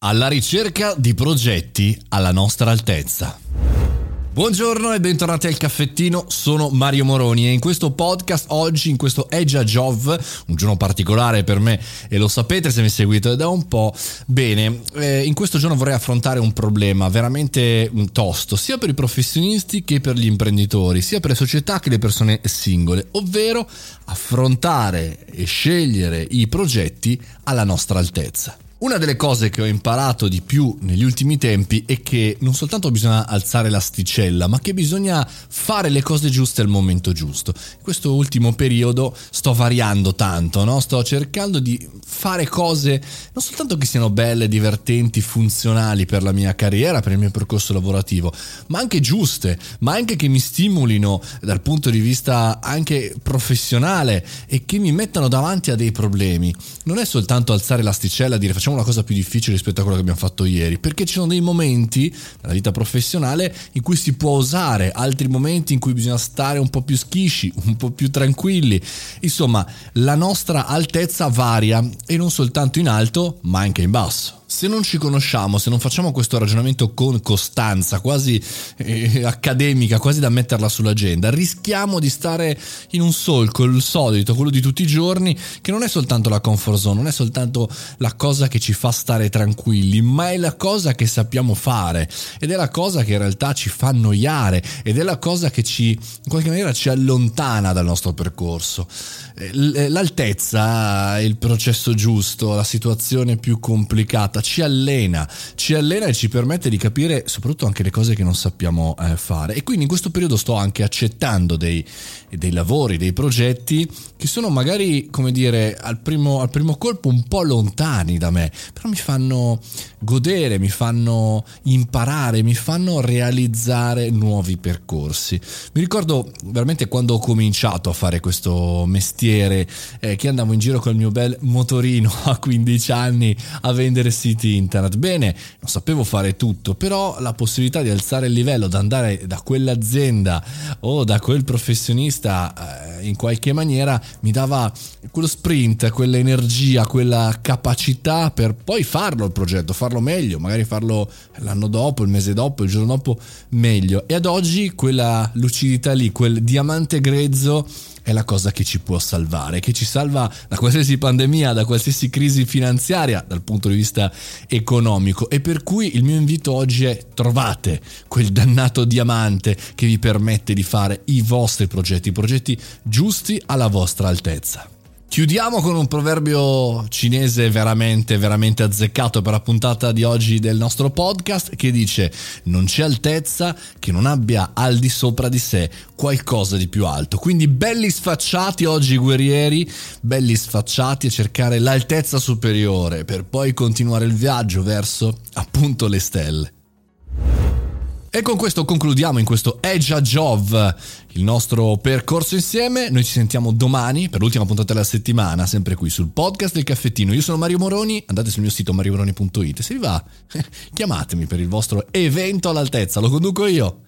Alla ricerca di progetti alla nostra altezza. Buongiorno e bentornati al caffettino, sono Mario Moroni e in questo podcast oggi, in questo Edge a Jov, un giorno particolare per me e lo sapete se mi seguite da un po', bene, eh, in questo giorno vorrei affrontare un problema veramente mm, tosto, sia per i professionisti che per gli imprenditori, sia per le società che le persone singole, ovvero affrontare e scegliere i progetti alla nostra altezza. Una delle cose che ho imparato di più negli ultimi tempi è che non soltanto bisogna alzare l'asticella, ma che bisogna fare le cose giuste al momento giusto. In questo ultimo periodo sto variando tanto, no? sto cercando di fare cose non soltanto che siano belle, divertenti, funzionali per la mia carriera, per il mio percorso lavorativo, ma anche giuste, ma anche che mi stimolino dal punto di vista anche professionale e che mi mettano davanti a dei problemi. Non è soltanto alzare l'asticella e dire facciamo una cosa più difficile rispetto a quello che abbiamo fatto ieri, perché ci sono dei momenti nella vita professionale in cui si può usare, altri momenti in cui bisogna stare un po' più schisci, un po' più tranquilli. Insomma, la nostra altezza varia e non soltanto in alto, ma anche in basso. Se non ci conosciamo, se non facciamo questo ragionamento con costanza, quasi eh, accademica, quasi da metterla sull'agenda, rischiamo di stare in un solco, il solito, quello di tutti i giorni, che non è soltanto la comfort zone, non è soltanto la cosa che ci fa stare tranquilli, ma è la cosa che sappiamo fare ed è la cosa che in realtà ci fa annoiare ed è la cosa che ci, in qualche maniera, ci allontana dal nostro percorso. Eh, l'altezza, il processo giusto, la situazione più complicata, ci allena, ci allena e ci permette di capire soprattutto anche le cose che non sappiamo eh, fare. E quindi in questo periodo sto anche accettando dei, dei lavori, dei progetti che sono magari, come dire, al primo, al primo colpo un po' lontani da me, però mi fanno godere, mi fanno imparare, mi fanno realizzare nuovi percorsi. Mi ricordo veramente quando ho cominciato a fare questo mestiere, eh, che andavo in giro col mio bel motorino a 15 anni a vendere siti internet. Bene, non sapevo fare tutto, però la possibilità di alzare il livello, di andare da quell'azienda o da quel professionista eh, in qualche maniera mi dava quello sprint, quell'energia, quella capacità per poi farlo il progetto, farlo meglio, magari farlo l'anno dopo, il mese dopo, il giorno dopo meglio. E ad oggi quella lucidità lì, quel diamante grezzo è la cosa che ci può salvare, che ci salva da qualsiasi pandemia, da qualsiasi crisi finanziaria dal punto di vista economico. E per cui il mio invito oggi è trovate quel dannato diamante che vi permette di fare i vostri progetti, i progetti giusti alla vostra altezza. Chiudiamo con un proverbio cinese veramente, veramente azzeccato per la puntata di oggi del nostro podcast che dice non c'è altezza che non abbia al di sopra di sé qualcosa di più alto. Quindi belli sfacciati oggi guerrieri, belli sfacciati a cercare l'altezza superiore per poi continuare il viaggio verso appunto le stelle. E con questo concludiamo in questo Edge a Jov il nostro percorso insieme. Noi ci sentiamo domani per l'ultima puntata della settimana, sempre qui sul podcast del caffettino. Io sono Mario Moroni, andate sul mio sito mariomoroni.it. Se vi va, chiamatemi per il vostro evento all'altezza, lo conduco io.